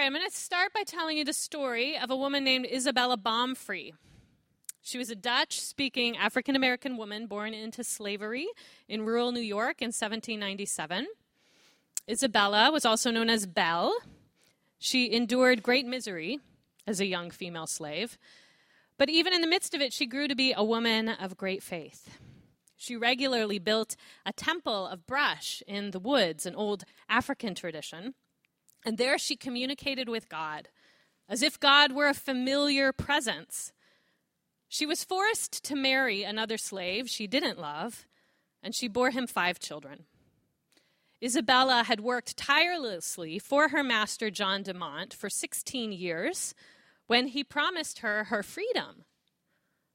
right, I'm going to start by telling you the story of a woman named Isabella Baumfree. She was a Dutch speaking African American woman born into slavery in rural New York in 1797. Isabella was also known as Belle. She endured great misery as a young female slave, but even in the midst of it, she grew to be a woman of great faith. She regularly built a temple of brush in the woods, an old African tradition, and there she communicated with God as if God were a familiar presence. She was forced to marry another slave she didn't love, and she bore him five children. Isabella had worked tirelessly for her master, John Dumont, for 16 years when he promised her her freedom.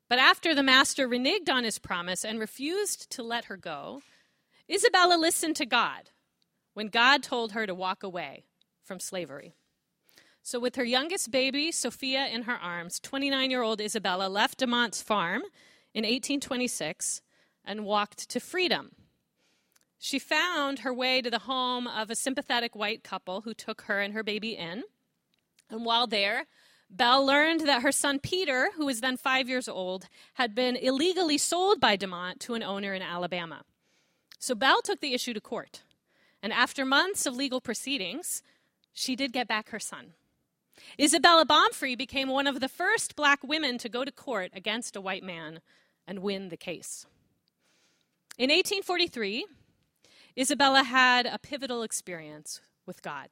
But after the master reneged on his promise and refused to let her go, Isabella listened to God when God told her to walk away from slavery. So, with her youngest baby, Sophia, in her arms, 29 year old Isabella left Dumont's farm in 1826 and walked to freedom. She found her way to the home of a sympathetic white couple who took her and her baby in. And while there, Belle learned that her son Peter, who was then five years old, had been illegally sold by de Monte to an owner in Alabama. So Belle took the issue to court. And after months of legal proceedings, she did get back her son. Isabella Baumfree became one of the first black women to go to court against a white man and win the case. In 1843, Isabella had a pivotal experience with God.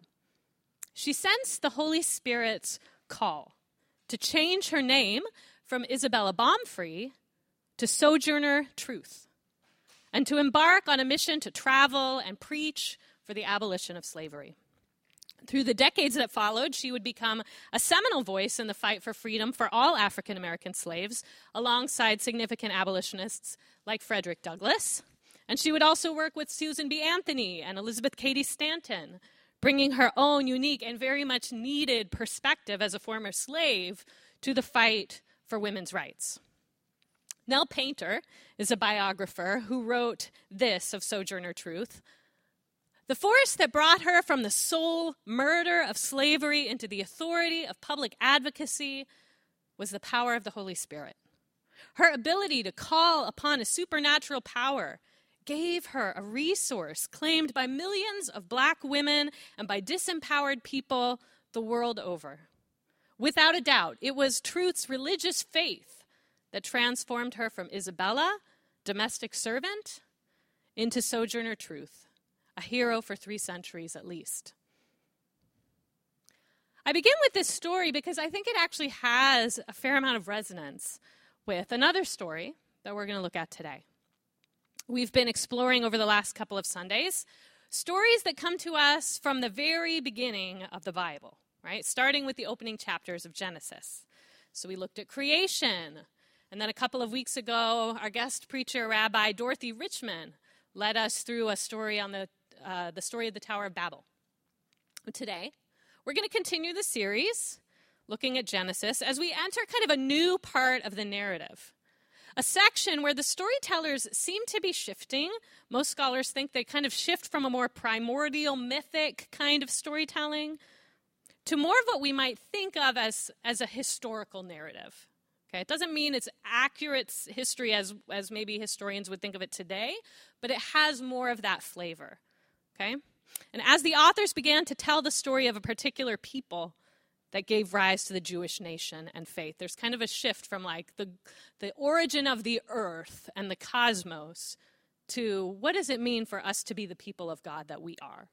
She sensed the Holy Spirit's call to change her name from Isabella Baumfree to Sojourner Truth and to embark on a mission to travel and preach for the abolition of slavery. Through the decades that followed, she would become a seminal voice in the fight for freedom for all African American slaves, alongside significant abolitionists like Frederick Douglass, and she would also work with Susan B. Anthony and Elizabeth Cady Stanton, bringing her own unique and very much needed perspective as a former slave to the fight for women's rights. Nell Painter is a biographer who wrote this of Sojourner Truth. The force that brought her from the soul murder of slavery into the authority of public advocacy was the power of the Holy Spirit. Her ability to call upon a supernatural power gave her a resource claimed by millions of black women and by disempowered people the world over. Without a doubt, it was Truth's religious faith that transformed her from Isabella, domestic servant, into Sojourner Truth, a hero for three centuries at least. I begin with this story because I think it actually has a fair amount of resonance with another story that we're going to look at today we've been exploring over the last couple of Sundays stories that come to us from the very beginning of the Bible, right? Starting with the opening chapters of Genesis. So we looked at creation. And then a couple of weeks ago, our guest preacher, Rabbi Dorothy Richman, led us through a story on the, uh, the story of the Tower of Babel. Today, we're going to continue the series looking at Genesis as we enter kind of a new part of the narrative a section where the storytellers seem to be shifting. Most scholars think they kind of shift from a more primordial, mythic kind of storytelling to more of what we might think of as, as a historical narrative. Okay, it doesn't mean it's accurate history as, as maybe historians would think of it today, but it has more of that flavor. Okay? And as the authors began to tell the story of a particular people, that gave rise to the Jewish nation and faith. There's kind of a shift from like the, the origin of the earth and the cosmos to what does it mean for us to be the people of God that we are?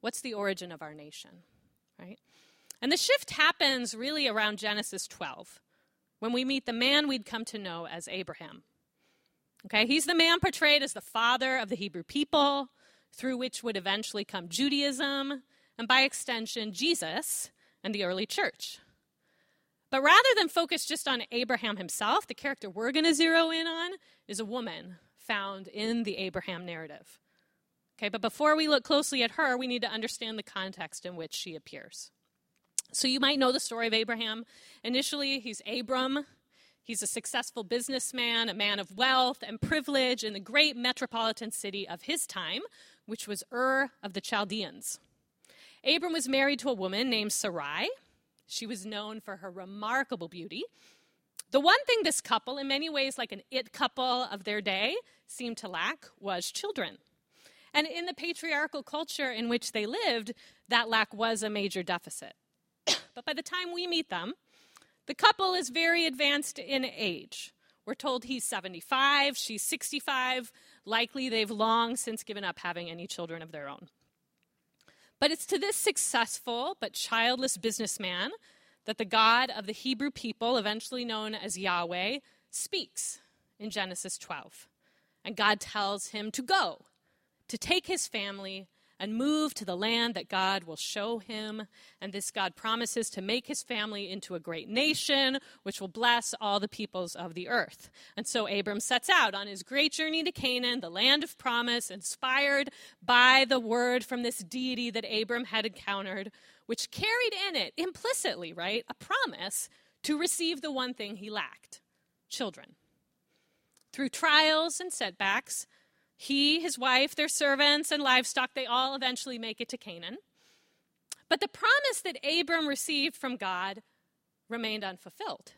What's the origin of our nation? Right? And the shift happens really around Genesis 12 when we meet the man we'd come to know as Abraham. Okay, he's the man portrayed as the father of the Hebrew people, through which would eventually come Judaism, and by extension, Jesus, and the early church. But rather than focus just on Abraham himself, the character we're going to zero in on is a woman found in the Abraham narrative. Okay, but before we look closely at her, we need to understand the context in which she appears. So you might know the story of Abraham. Initially, he's Abram. He's a successful businessman, a man of wealth and privilege in the great metropolitan city of his time, which was Ur of the Chaldeans. Abram was married to a woman named Sarai. She was known for her remarkable beauty. The one thing this couple, in many ways like an it couple of their day, seemed to lack was children. And in the patriarchal culture in which they lived, that lack was a major deficit. but by the time we meet them, the couple is very advanced in age. We're told he's 75, she's 65. Likely they've long since given up having any children of their own. But it's to this successful but childless businessman that the God of the Hebrew people, eventually known as Yahweh, speaks in Genesis 12. And God tells him to go, to take his family and move to the land that God will show him. And this God promises to make his family into a great nation, which will bless all the peoples of the earth. And so Abram sets out on his great journey to Canaan, the land of promise, inspired by the word from this deity that Abram had encountered, which carried in it implicitly, right, a promise to receive the one thing he lacked children. Through trials and setbacks, he, his wife, their servants, and livestock, they all eventually make it to Canaan. But the promise that Abram received from God remained unfulfilled.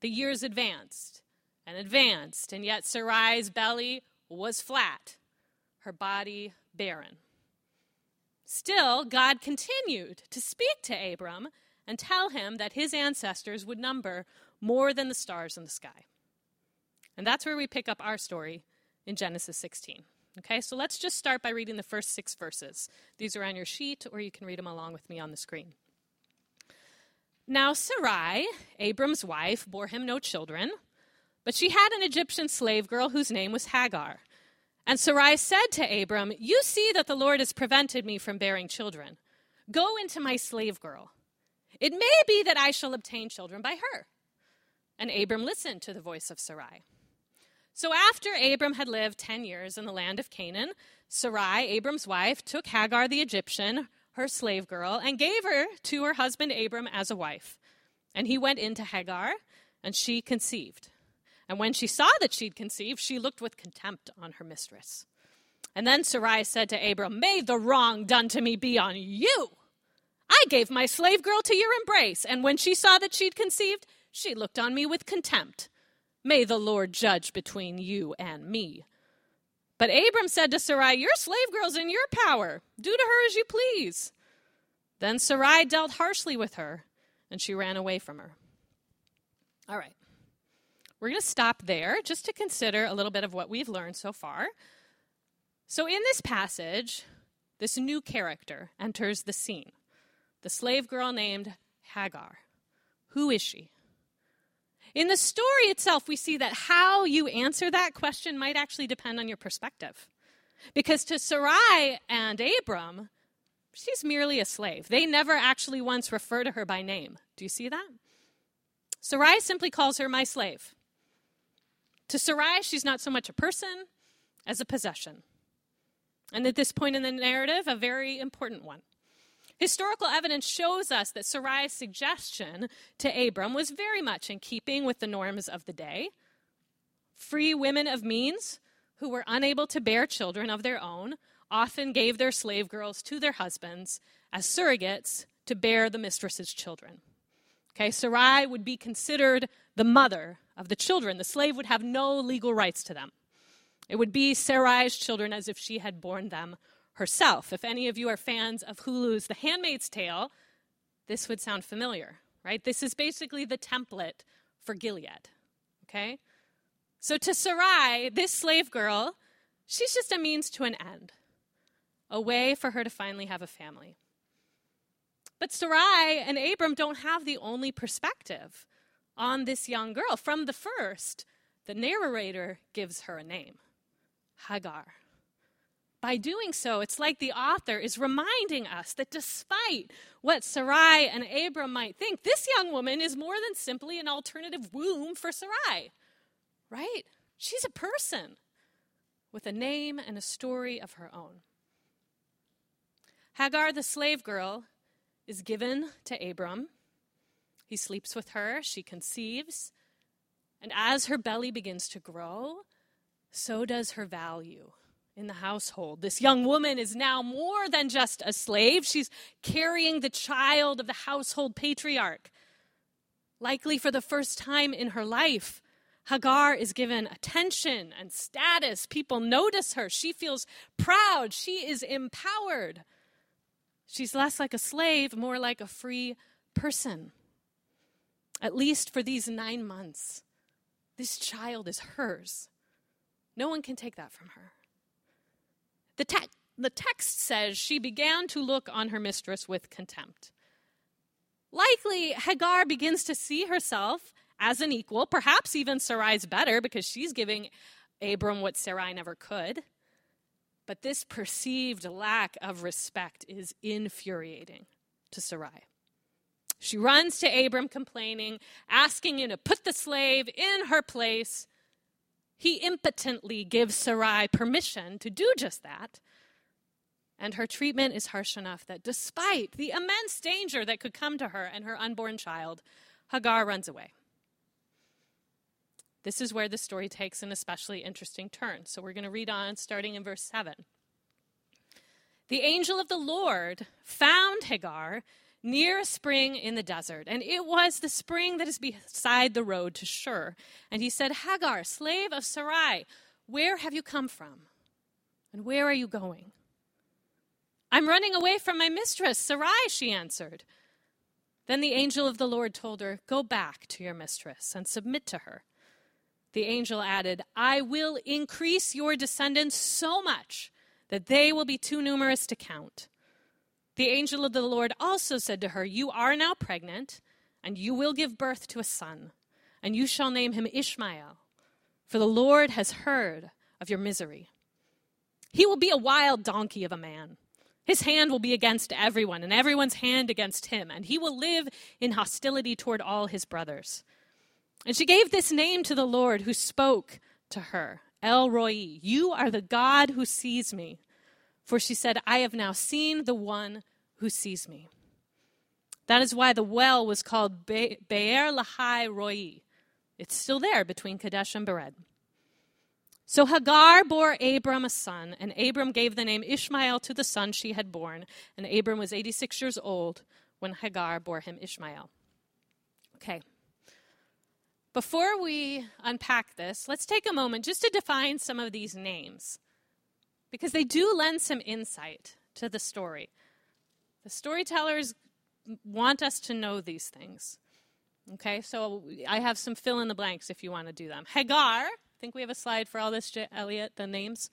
The years advanced and advanced, and yet Sarai's belly was flat, her body barren. Still, God continued to speak to Abram and tell him that his ancestors would number more than the stars in the sky. And that's where we pick up our story in Genesis 16. Okay, so let's just start by reading the first six verses. These are on your sheet, or you can read them along with me on the screen. Now, Sarai, Abram's wife, bore him no children, but she had an Egyptian slave girl whose name was Hagar. And Sarai said to Abram, You see that the Lord has prevented me from bearing children. Go into my slave girl. It may be that I shall obtain children by her. And Abram listened to the voice of Sarai. So after Abram had lived 10 years in the land of Canaan, Sarai, Abram's wife, took Hagar the Egyptian, her slave girl, and gave her to her husband Abram as a wife. And he went into Hagar, and she conceived. And when she saw that she'd conceived, she looked with contempt on her mistress. And then Sarai said to Abram, May the wrong done to me be on you. I gave my slave girl to your embrace, and when she saw that she'd conceived, she looked on me with contempt. May the Lord judge between you and me. But Abram said to Sarai, Your slave girl's in your power. Do to her as you please. Then Sarai dealt harshly with her, and she ran away from her. All right. We're going to stop there just to consider a little bit of what we've learned so far. So, in this passage, this new character enters the scene the slave girl named Hagar. Who is she? In the story itself, we see that how you answer that question might actually depend on your perspective. Because to Sarai and Abram, she's merely a slave. They never actually once refer to her by name. Do you see that? Sarai simply calls her my slave. To Sarai, she's not so much a person as a possession. And at this point in the narrative, a very important one. Historical evidence shows us that Sarai's suggestion to Abram was very much in keeping with the norms of the day. Free women of means who were unable to bear children of their own often gave their slave girls to their husbands as surrogates to bear the mistress's children. Okay, Sarai would be considered the mother of the children. The slave would have no legal rights to them. It would be Sarai's children as if she had borne them herself. If any of you are fans of Hulu's The Handmaid's Tale, this would sound familiar, right? This is basically the template for Gilead, okay? So to Sarai, this slave girl, she's just a means to an end, a way for her to finally have a family. But Sarai and Abram don't have the only perspective on this young girl. From the first, the narrator gives her a name Hagar. By doing so, it's like the author is reminding us that despite what Sarai and Abram might think, this young woman is more than simply an alternative womb for Sarai, right? She's a person with a name and a story of her own. Hagar, the slave girl, is given to Abram. He sleeps with her, she conceives, and as her belly begins to grow, so does her value in the household. This young woman is now more than just a slave. She's carrying the child of the household patriarch. Likely for the first time in her life, Hagar is given attention and status. People notice her. She feels proud. She is empowered. She's less like a slave, more like a free person. At least for these nine months, this child is hers. No one can take that from her. The, te- the text says she began to look on her mistress with contempt. Likely, Hagar begins to see herself as an equal, perhaps even Sarai's better because she's giving Abram what Sarai never could. But this perceived lack of respect is infuriating to Sarai. She runs to Abram complaining, asking him to put the slave in her place. He impotently gives Sarai permission to do just that. And her treatment is harsh enough that despite the immense danger that could come to her and her unborn child, Hagar runs away. This is where the story takes an especially interesting turn. So we're going to read on starting in verse 7. The angel of the Lord found Hagar near a spring in the desert, and it was the spring that is beside the road to Shur. And he said, Hagar, slave of Sarai, where have you come from? And where are you going? I'm running away from my mistress, Sarai, she answered. Then the angel of the Lord told her, Go back to your mistress and submit to her. The angel added, I will increase your descendants so much that they will be too numerous to count. The angel of the Lord also said to her, You are now pregnant, and you will give birth to a son, and you shall name him Ishmael, for the Lord has heard of your misery. He will be a wild donkey of a man. His hand will be against everyone, and everyone's hand against him, and he will live in hostility toward all his brothers. And she gave this name to the Lord who spoke to her El Roi, you are the God who sees me. For she said, I have now seen the one who sees me. That is why the well was called Be- Be'er Lahai Roi. It's still there between Kadesh and Bered. So Hagar bore Abram a son, and Abram gave the name Ishmael to the son she had born. And Abram was 86 years old when Hagar bore him Ishmael. Okay. Before we unpack this, let's take a moment just to define some of these names because they do lend some insight to the story. The storytellers want us to know these things. Okay, so I have some fill in the blanks if you want to do them. Hagar, I think we have a slide for all this, Elliot, the names.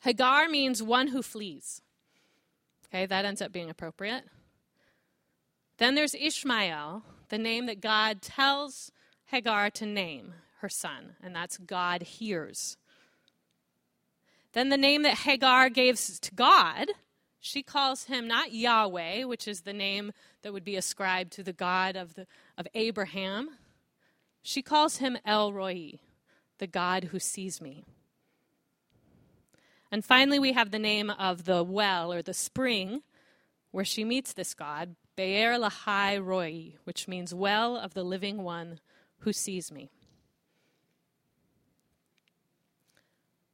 Hagar means one who flees. Okay, that ends up being appropriate. Then there's Ishmael, the name that God tells Hagar to name her son, and that's God hears. Then the name that Hagar gives to God, she calls him not Yahweh, which is the name that would be ascribed to the God of, the, of Abraham. She calls him El Roi, the God who sees me. And finally, we have the name of the well or the spring where she meets this God, Be'er Lahai Roi, which means well of the living one who sees me.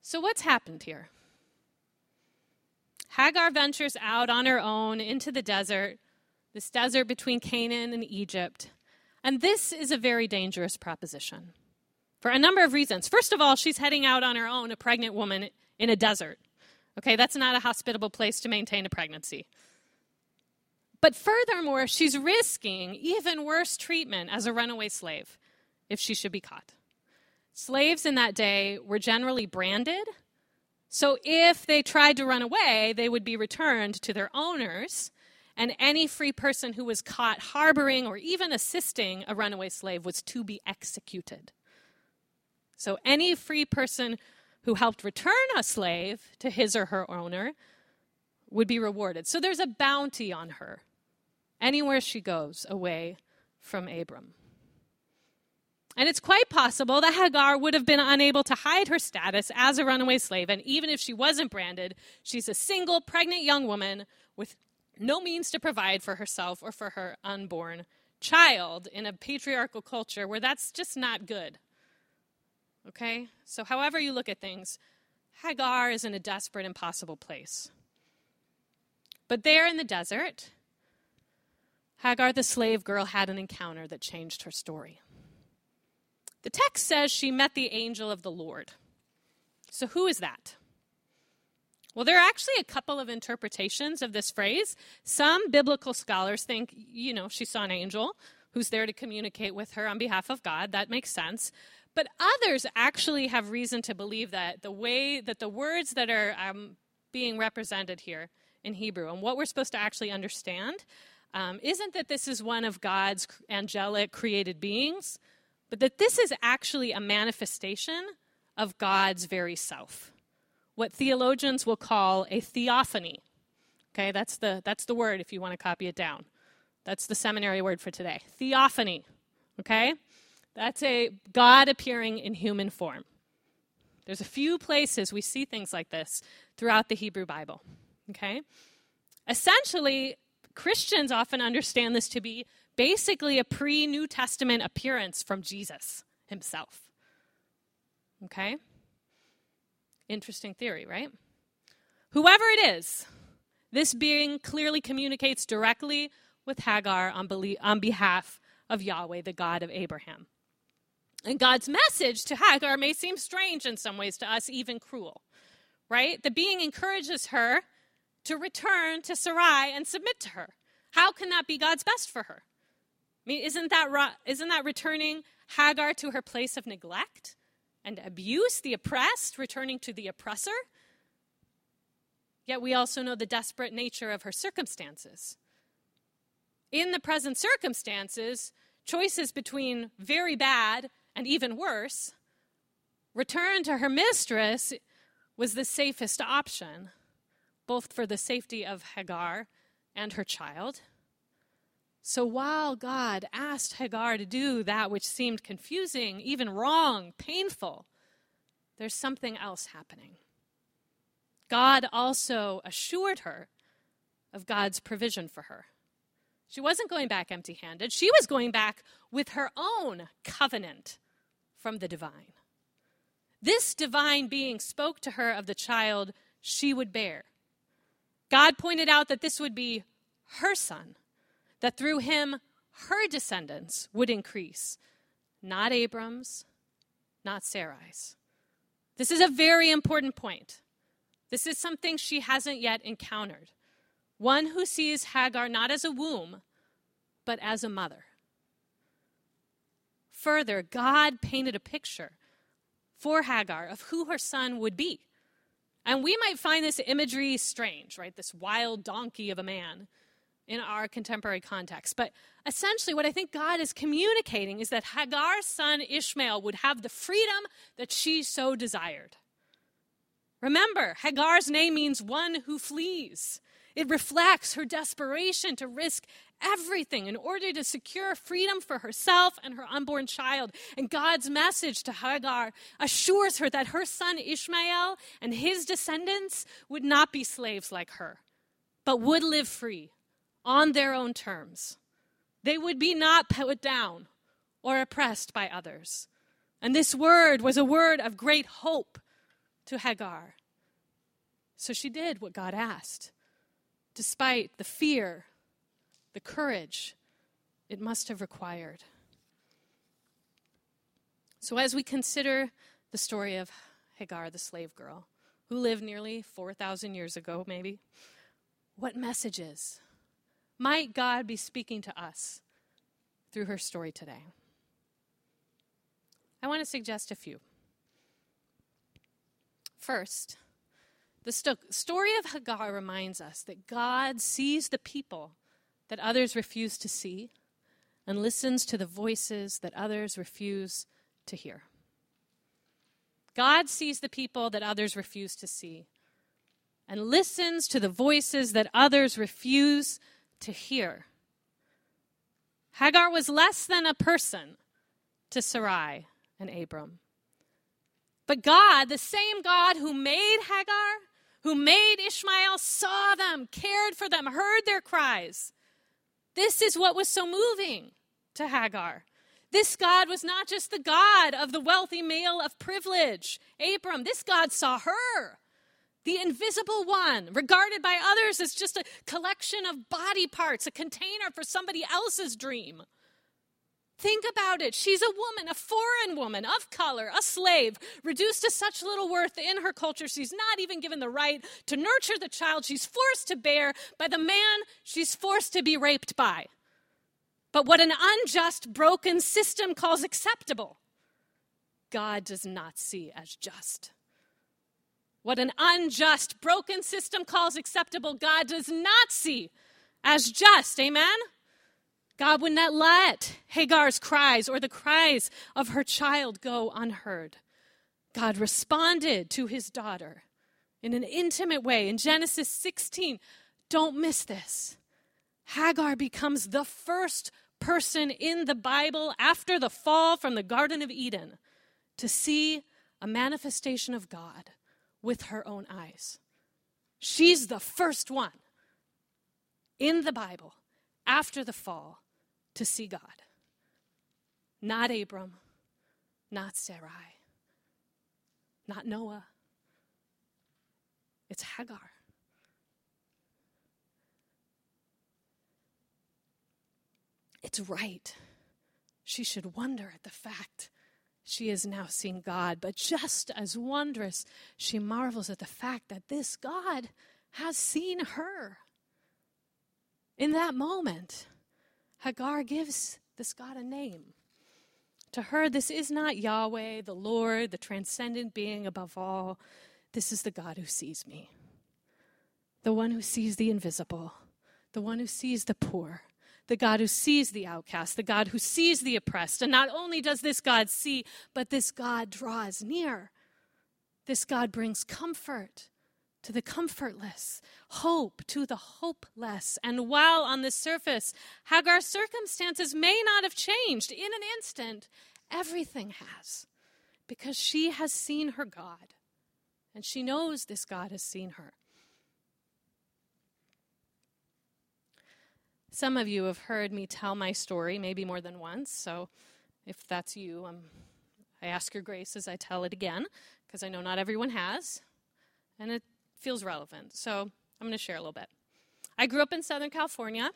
So, what's happened here? Hagar ventures out on her own into the desert, this desert between Canaan and Egypt. And this is a very dangerous proposition for a number of reasons. First of all, she's heading out on her own, a pregnant woman in a desert. Okay, that's not a hospitable place to maintain a pregnancy. But furthermore, she's risking even worse treatment as a runaway slave if she should be caught. Slaves in that day were generally branded. So if they tried to run away, they would be returned to their owners. And any free person who was caught harboring or even assisting a runaway slave was to be executed. So any free person who helped return a slave to his or her owner would be rewarded. So there's a bounty on her anywhere she goes away from Abram. And it's quite possible that Hagar would have been unable to hide her status as a runaway slave. And even if she wasn't branded, she's a single, pregnant young woman with no means to provide for herself or for her unborn child in a patriarchal culture where that's just not good. Okay? So, however you look at things, Hagar is in a desperate, impossible place. But there in the desert, Hagar, the slave girl, had an encounter that changed her story. The text says she met the angel of the Lord. So, who is that? Well, there are actually a couple of interpretations of this phrase. Some biblical scholars think, you know, she saw an angel who's there to communicate with her on behalf of God. That makes sense. But others actually have reason to believe that the way that the words that are um, being represented here in Hebrew and what we're supposed to actually understand um, isn't that this is one of God's angelic created beings, but that this is actually a manifestation of God's very self what theologians will call a theophany. Okay, that's the, that's the word if you want to copy it down. That's the seminary word for today. Theophany. Okay? That's a God appearing in human form. There's a few places we see things like this throughout the Hebrew Bible. Okay? Essentially, Christians often understand this to be basically a pre New Testament appearance from Jesus himself. Okay? Interesting theory, right? Whoever it is, this being clearly communicates directly with Hagar on, on behalf of Yahweh, the God of Abraham. And God's message to Hagar may seem strange in some ways to us, even cruel, right? The being encourages her to return to Sarai and submit to her. How can that be God's best for her? I mean, isn't that, isn't that returning Hagar to her place of neglect? and abuse, the oppressed returning to the oppressor. Yet we also know the desperate nature of her circumstances. In the present circumstances, choices between very bad and even worse, return to her mistress was the safest option, both for the safety of Hagar and her child. So while God asked Hagar to do that which seemed confusing, even wrong, painful, there's something else happening. God also assured her of God's provision for her. She wasn't going back empty handed, she was going back with her own covenant from the divine. This divine being spoke to her of the child she would bear. God pointed out that this would be her son that through him her descendants would increase, not Abram's, not Sarai's. This is a very important point. This is something she hasn't yet encountered. One who sees Hagar not as a womb, but as a mother. Further, God painted a picture for Hagar of who her son would be. And we might find this imagery strange, right? This wild donkey of a man in our contemporary context. But essentially, what I think God is communicating is that Hagar's son Ishmael would have the freedom that she so desired. Remember, Hagar's name means one who flees. It reflects her desperation to risk everything in order to secure freedom for herself and her unborn child. And God's message to Hagar assures her that her son Ishmael and his descendants would not be slaves like her, but would live free on their own terms. They would be not put down or oppressed by others. And this word was a word of great hope to Hagar. So she did what God asked, despite the fear, the courage it must have required. So, as we consider the story of Hagar, the slave girl, who lived nearly 4,000 years ago, maybe, what messages might God be speaking to us through her story today? I want to suggest a few. First, the st- story of Hagar reminds us that God sees the people that others refuse to see and listens to the voices that others refuse to hear. God sees the people that others refuse to see and listens to the voices that others refuse to hear. Hagar was less than a person to Sarai and Abram. But God, the same God who made Hagar, who made Ishmael, saw them, cared for them, heard their cries. This is what was so moving to Hagar. This God was not just the God of the wealthy male of privilege, Abram. This God saw her, the invisible one, regarded by others as just a collection of body parts, a container for somebody else's dream. Think about it. She's a woman, a foreign woman, of color, a slave, reduced to such little worth in her culture. She's not even given the right to nurture the child she's forced to bear by the man she's forced to be raped by. But what an unjust, broken system calls acceptable, God does not see as just. What an unjust, broken system calls acceptable, God does not see as just. Amen? God would not let Hagar's cries or the cries of her child go unheard. God responded to his daughter in an intimate way. In Genesis 16, don't miss this. Hagar becomes the first person in the Bible after the fall from the Garden of Eden to see a manifestation of God with her own eyes. She's the first one in the Bible after the fall to see God. Not Abram, not Sarai, not Noah. It's Hagar. It's right. She should wonder at the fact she has now seen God, but just as wondrous, she marvels at the fact that this God has seen her. In that moment, Hagar gives this God a name. To her, this is not Yahweh, the Lord, the transcendent being above all. This is the God who sees me, the one who sees the invisible, the one who sees the poor, the God who sees the outcast, the God who sees the oppressed. And not only does this God see, but this God draws near. This God brings comfort to the comfortless, hope to the hopeless. And while on the surface, Hagar's circumstances may not have changed in an instant, everything has, because she has seen her God, and she knows this God has seen her. Some of you have heard me tell my story maybe more than once, so if that's you, um, I ask your grace as I tell it again, because I know not everyone has. And it feels relevant. So I'm going to share a little bit. I grew up in Southern California,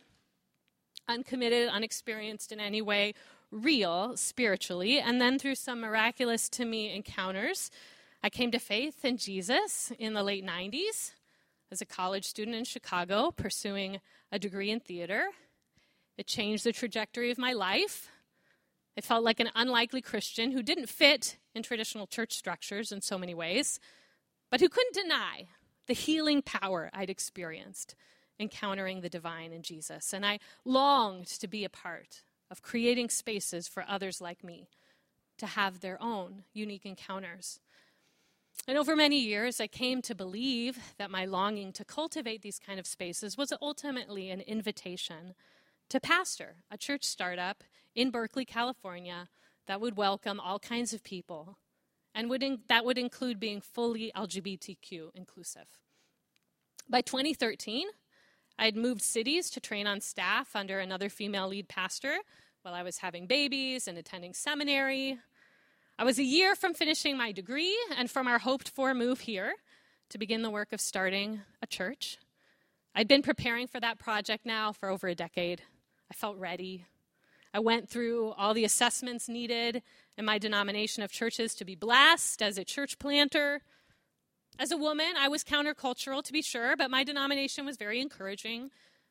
uncommitted, unexperienced in any way real spiritually, and then through some miraculous to me encounters, I came to faith in Jesus in the late 90s as a college student in Chicago pursuing a degree in theater. It changed the trajectory of my life. I felt like an unlikely Christian who didn't fit in traditional church structures in so many ways, but who couldn't deny the healing power I'd experienced encountering the divine in Jesus. And I longed to be a part of creating spaces for others like me to have their own unique encounters. And over many years, I came to believe that my longing to cultivate these kind of spaces was ultimately an invitation to pastor a church startup in Berkeley, California, that would welcome all kinds of people and would in, that would include being fully LGBTQ inclusive. By 2013, I had moved cities to train on staff under another female lead pastor while I was having babies and attending seminary. I was a year from finishing my degree and from our hoped for move here to begin the work of starting a church. I'd been preparing for that project now for over a decade. I felt ready. I went through all the assessments needed in my denomination of churches to be blessed as a church planter. As a woman, I was countercultural to be sure, but my denomination was very encouraging.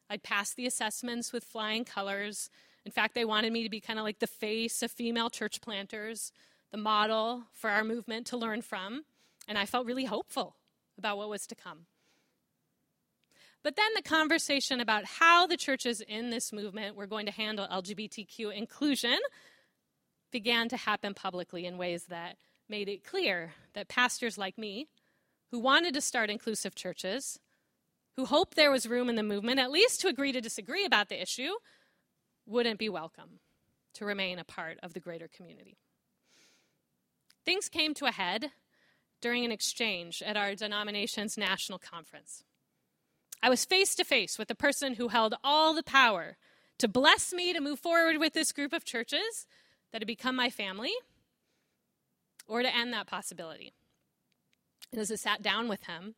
I'd passed the assessments with flying colors. In fact, they wanted me to be kind of like the face of female church planters, the model for our movement to learn from, and I felt really hopeful about what was to come. But then the conversation about how the churches in this movement were going to handle LGBTQ inclusion began to happen publicly in ways that made it clear that pastors like me, who wanted to start inclusive churches, who hoped there was room in the movement, at least to agree to disagree about the issue, wouldn't be welcome to remain a part of the greater community. Things came to a head during an exchange at our denomination's national conference. I was face to face with the person who held all the power to bless me to move forward with this group of churches that had become my family or to end that possibility. And as I sat down with him,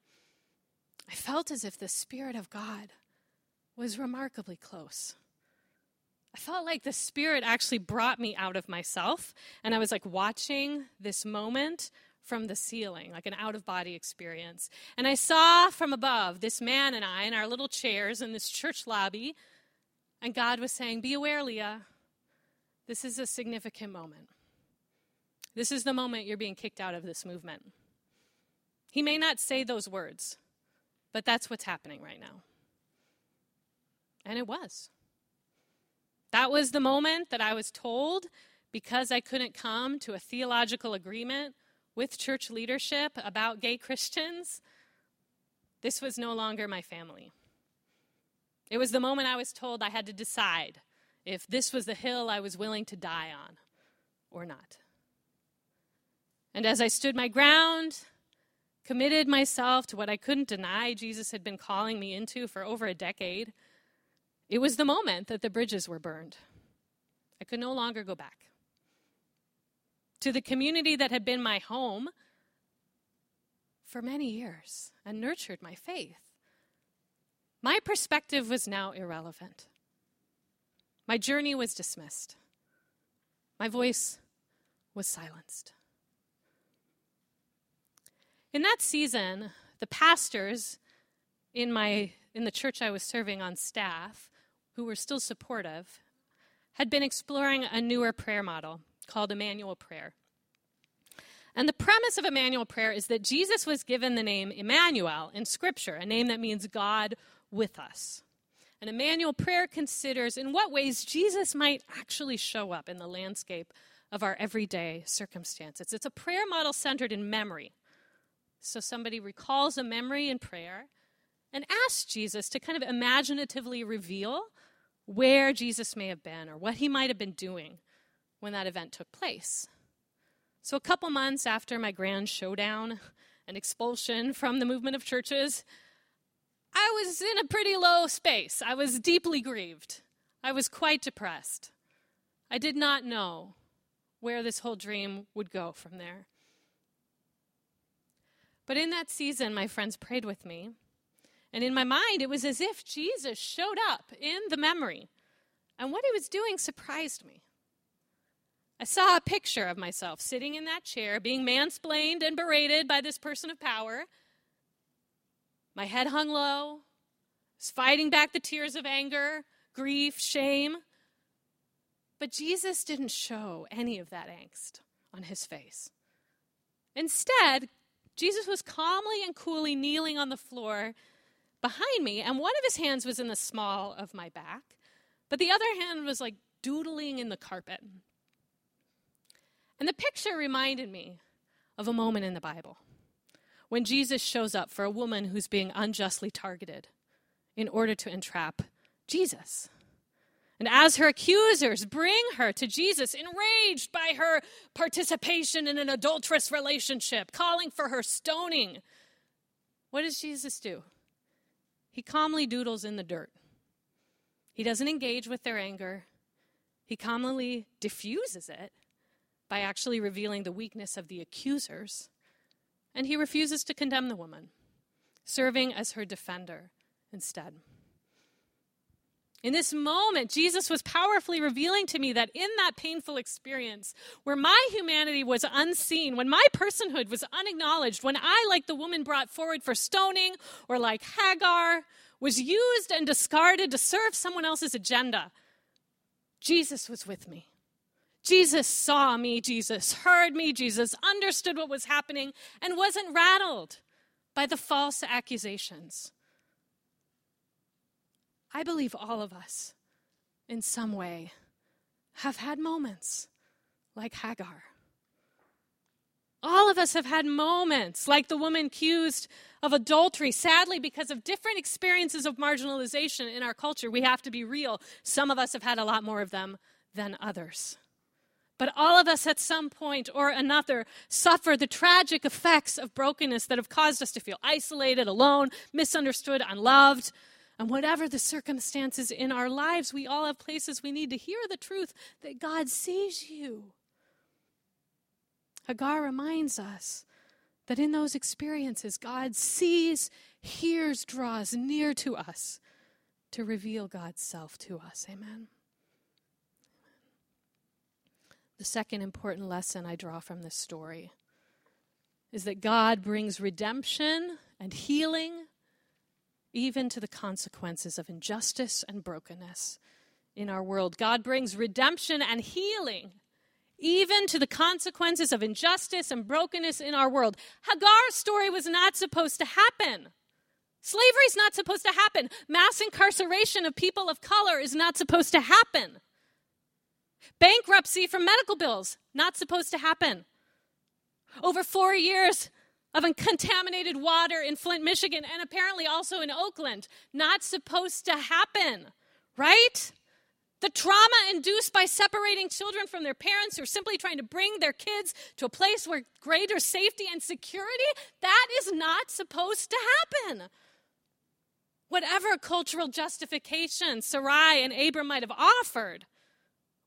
I felt as if the Spirit of God was remarkably close. I felt like the Spirit actually brought me out of myself, and I was like watching this moment from the ceiling, like an out of body experience. And I saw from above this man and I in our little chairs in this church lobby, and God was saying, Be aware, Leah, this is a significant moment. This is the moment you're being kicked out of this movement. He may not say those words, but that's what's happening right now. And it was. That was the moment that I was told because I couldn't come to a theological agreement with church leadership about gay Christians, this was no longer my family. It was the moment I was told I had to decide if this was the hill I was willing to die on or not. And as I stood my ground, committed myself to what I couldn't deny Jesus had been calling me into for over a decade, it was the moment that the bridges were burned. I could no longer go back. To the community that had been my home for many years and nurtured my faith, my perspective was now irrelevant. My journey was dismissed. My voice was silenced. In that season, the pastors in my in the church I was serving on staff, who were still supportive, had been exploring a newer prayer model called Emmanuel prayer. And the premise of Emmanuel prayer is that Jesus was given the name Emmanuel in Scripture, a name that means God with us. And Emmanuel prayer considers in what ways Jesus might actually show up in the landscape of our everyday circumstances. It's a prayer model centered in memory, so somebody recalls a memory in prayer and asks Jesus to kind of imaginatively reveal where Jesus may have been or what he might have been doing when that event took place. So, a couple months after my grand showdown and expulsion from the movement of churches, I was in a pretty low space. I was deeply grieved. I was quite depressed. I did not know where this whole dream would go from there. But in that season, my friends prayed with me. And in my mind, it was as if Jesus showed up in the memory. And what he was doing surprised me. I saw a picture of myself sitting in that chair, being mansplained and berated by this person of power. My head hung low, was fighting back the tears of anger, grief, shame. But Jesus didn't show any of that angst on his face. Instead, Jesus was calmly and coolly kneeling on the floor behind me, and one of his hands was in the small of my back, but the other hand was like doodling in the carpet. And the picture reminded me of a moment in the Bible when Jesus shows up for a woman who's being unjustly targeted in order to entrap Jesus. And as her accusers bring her to Jesus, enraged by her participation in an adulterous relationship, calling for her stoning, what does Jesus do? He calmly doodles in the dirt. He doesn't engage with their anger, he calmly diffuses it by actually revealing the weakness of the accusers. And he refuses to condemn the woman, serving as her defender instead. In this moment, Jesus was powerfully revealing to me that in that painful experience, where my humanity was unseen, when my personhood was unacknowledged, when I, like the woman brought forward for stoning, or like Hagar, was used and discarded to serve someone else's agenda, Jesus was with me. Jesus saw me, Jesus heard me, Jesus understood what was happening, and wasn't rattled by the false accusations. I believe all of us, in some way, have had moments like Hagar. All of us have had moments like the woman accused of adultery. Sadly, because of different experiences of marginalization in our culture, we have to be real. Some of us have had a lot more of them than others. But all of us at some point or another suffer the tragic effects of brokenness that have caused us to feel isolated, alone, misunderstood, unloved, And whatever the circumstances in our lives, we all have places we need to hear the truth that God sees you. Hagar reminds us that in those experiences, God sees, hears, draws near to us to reveal God's self to us. Amen. The second important lesson I draw from this story is that God brings redemption and healing even to the consequences of injustice and brokenness in our world. God brings redemption and healing even to the consequences of injustice and brokenness in our world. Hagar's story was not supposed to happen. Slavery is not supposed to happen. Mass incarceration of people of color is not supposed to happen. Bankruptcy from medical bills, not supposed to happen. Over four years of uncontaminated water in Flint, Michigan, and apparently also in Oakland, not supposed to happen, right? The trauma induced by separating children from their parents who are simply trying to bring their kids to a place where greater safety and security, that is not supposed to happen. Whatever cultural justification Sarai and Abram might have offered,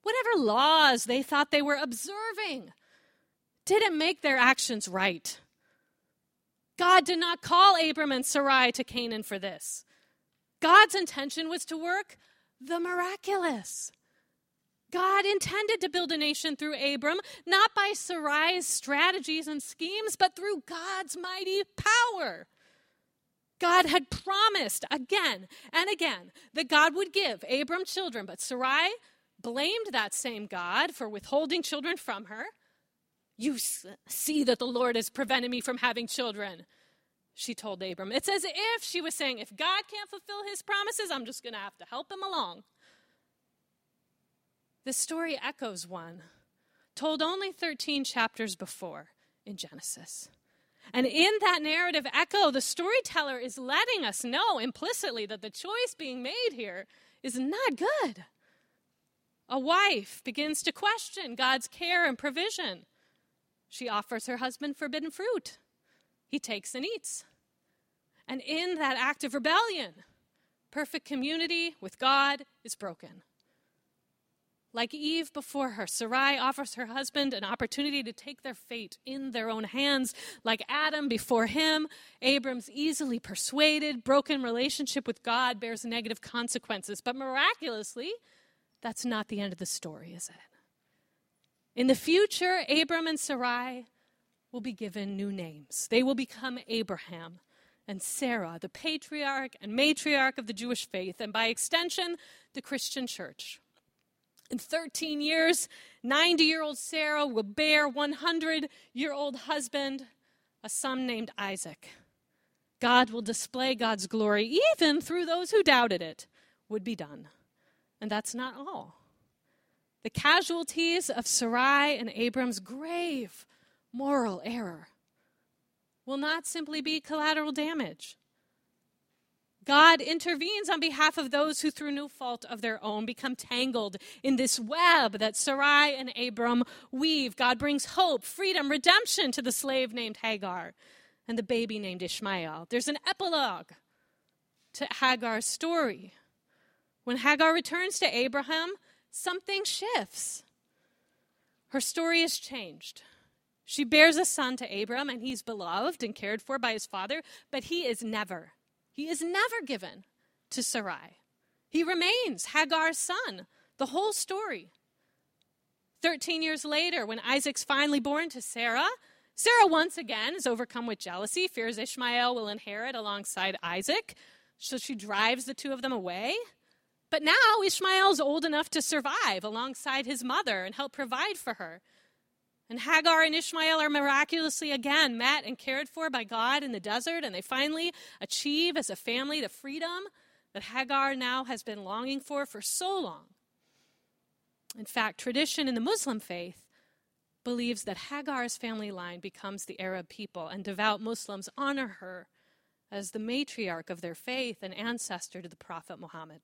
whatever laws they thought they were observing, didn't make their actions right. God did not call Abram and Sarai to Canaan for this. God's intention was to work the miraculous. God intended to build a nation through Abram, not by Sarai's strategies and schemes, but through God's mighty power. God had promised again and again that God would give Abram children, but Sarai blamed that same God for withholding children from her. You see that the Lord has prevented me from having children she told Abram. It's as if she was saying, if God can't fulfill his promises, I'm just going to have to help him along. This story echoes one told only 13 chapters before in Genesis. And in that narrative echo, the storyteller is letting us know implicitly that the choice being made here is not good. A wife begins to question God's care and provision. She offers her husband forbidden fruit. He takes and eats. And in that act of rebellion, perfect community with God is broken. Like Eve before her, Sarai offers her husband an opportunity to take their fate in their own hands. Like Adam before him, Abram's easily persuaded, broken relationship with God bears negative consequences. But miraculously, that's not the end of the story, is it? In the future, Abram and Sarai will be given new names. They will become Abraham and Sarah, the patriarch and matriarch of the Jewish faith, and by extension, the Christian church. In 13 years, 90 year old Sarah will bear 100 year old husband, a son named Isaac. God will display God's glory even through those who doubted it would be done. And that's not all. The casualties of Sarai and Abram's grave moral error will not simply be collateral damage. God intervenes on behalf of those who, through no fault of their own, become tangled in this web that Sarai and Abram weave. God brings hope, freedom, redemption to the slave named Hagar and the baby named Ishmael. There's an epilogue to Hagar's story. When Hagar returns to Abraham, something shifts. Her story is changed. She bears a son to Abram, and he's beloved and cared for by his father, but he is never, he is never given to Sarai. He remains Hagar's son, the whole story. Thirteen years later, when Isaac's finally born to Sarah, Sarah once again is overcome with jealousy, fears Ishmael will inherit alongside Isaac, so she drives the two of them away. But now Ishmael's old enough to survive alongside his mother and help provide for her. And Hagar and Ishmael are miraculously again met and cared for by God in the desert, and they finally achieve as a family the freedom that Hagar now has been longing for for so long. In fact, tradition in the Muslim faith believes that Hagar's family line becomes the Arab people, and devout Muslims honor her as the matriarch of their faith and ancestor to the Prophet Muhammad.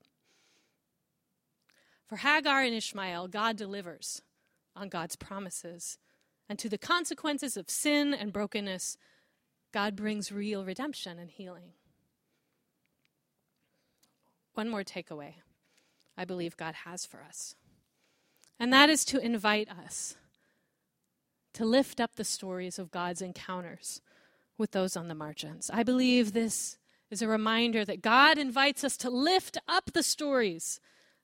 For Hagar and Ishmael, God delivers on God's promises and to the consequences of sin and brokenness, God brings real redemption and healing. one more takeaway I believe God has for us. And that is to invite us to lift up the stories of God's encounters with those on the margins. I believe this is a reminder that God invites us to lift up the stories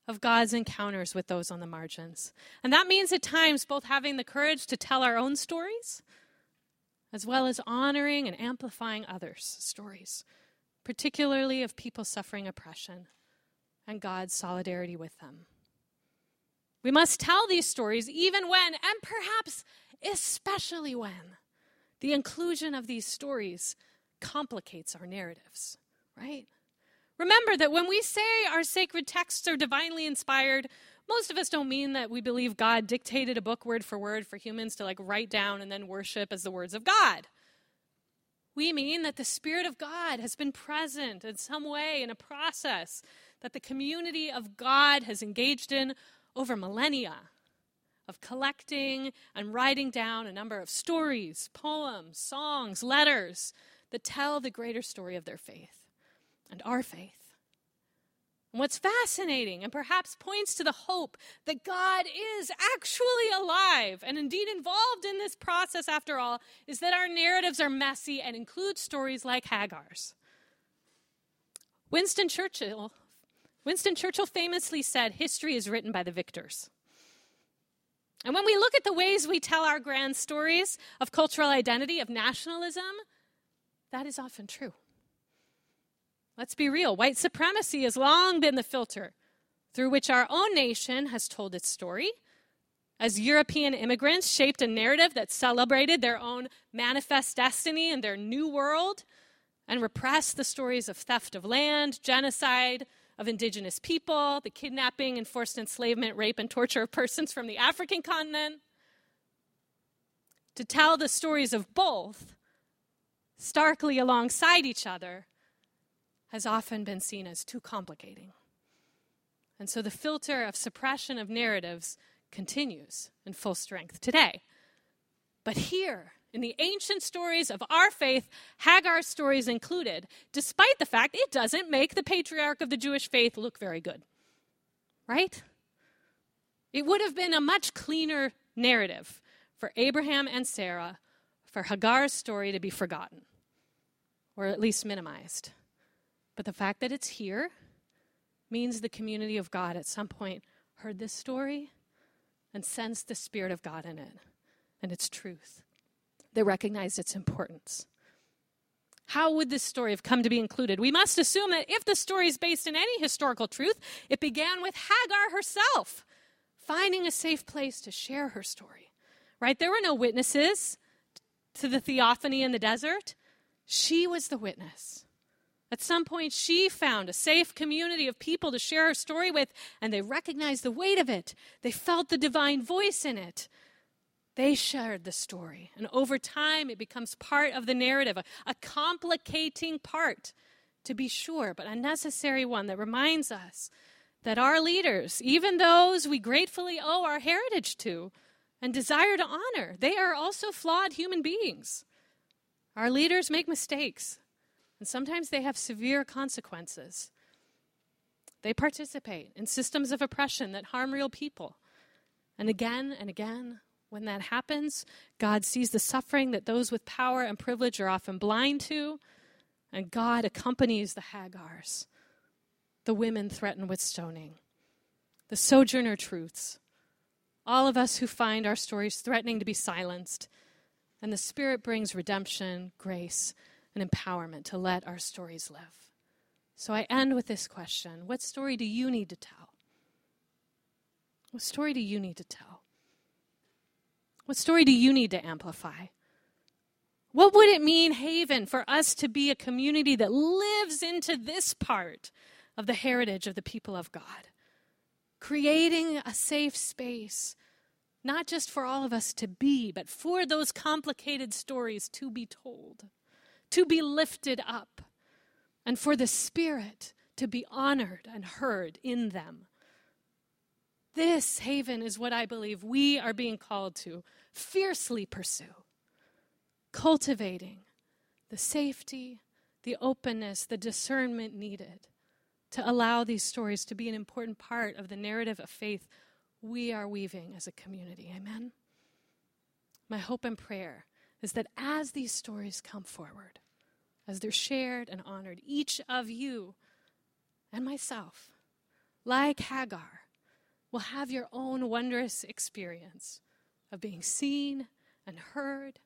of God's encounters with those on the margins. And that means at times both having the courage to tell our own stories as well as honoring and amplifying others' stories, particularly of people suffering oppression and God's solidarity with them. We must tell these stories even when, and perhaps especially when, the inclusion of these stories complicates our narratives, right? Remember that when we say our sacred texts are divinely inspired, most of us don't mean that we believe God dictated a book word for word for humans to like write down and then worship as the words of God. We mean that the Spirit of God has been present in some way in a process that the community of God has engaged in over millennia of collecting and writing down a number of stories, poems, songs, letters that tell the greater story of their faith and our faith. And what's fascinating and perhaps points to the hope that God is actually alive and indeed involved in this process after all is that our narratives are messy and include stories like Hagar's. Winston Churchill Winston Churchill famously said, History is written by the victors. And when we look at the ways we tell our grand stories of cultural identity, of nationalism, that is often true. Let's be real white supremacy has long been the filter through which our own nation has told its story. As European immigrants shaped a narrative that celebrated their own manifest destiny in their new world and repressed the stories of theft of land, genocide, of indigenous people, the kidnapping and forced enslavement, rape, and torture of persons from the African continent. To tell the stories of both starkly alongside each other has often been seen as too complicating. And so the filter of suppression of narratives continues in full strength today. But here, in the ancient stories of our faith, Hagar's stories included, despite the fact it doesn't make the patriarch of the Jewish faith look very good. Right? It would have been a much cleaner narrative for Abraham and Sarah for Hagar's story to be forgotten, or at least minimized. But the fact that it's here means the community of God at some point heard this story and sensed the Spirit of God in it and its truth. They recognized its importance. How would this story have come to be included? We must assume that if the story is based in any historical truth, it began with Hagar herself finding a safe place to share her story. Right? There were no witnesses to the theophany in the desert. She was the witness. At some point, she found a safe community of people to share her story with, and they recognized the weight of it. They felt the divine voice in it. They shared the story. And over time, it becomes part of the narrative, a, a, complicating part, to be sure, but a necessary one that reminds us that our leaders, even those we gratefully owe our heritage to and desire to honor, they are also flawed human beings. Our leaders make mistakes, and sometimes they have severe consequences. They participate in systems of oppression that harm real people. And again and again, when that happens, God sees the suffering that those with power and privilege are often blind to, and God accompanies the Hagars, the women threatened with stoning, the Sojourner Truths, all of us who find our stories threatening to be silenced, and the Spirit brings redemption, grace, and empowerment to let our stories live. So I end with this question What story do you need to tell? What story do you need to tell? What story do you need to amplify? What would it mean, Haven, for us to be a community that lives into this part of the heritage of the people of God? Creating a safe space, not just for all of us to be, but for those complicated stories to be told, to be lifted up, and for the Spirit to be honored and heard in them. This haven is what I believe we are being called to fiercely pursue, cultivating the safety, the openness, the discernment needed to allow these stories to be an important part of the narrative of faith we are weaving as a community. Amen. My hope and prayer is that as these stories come forward, as they're shared and honored, each of you and myself, like Hagar, will have your own wondrous experience of being seen and heard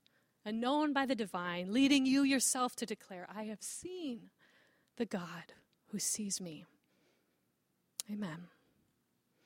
and known by the divine, leading you yourself to declare, I have seen the God who sees me. Amen.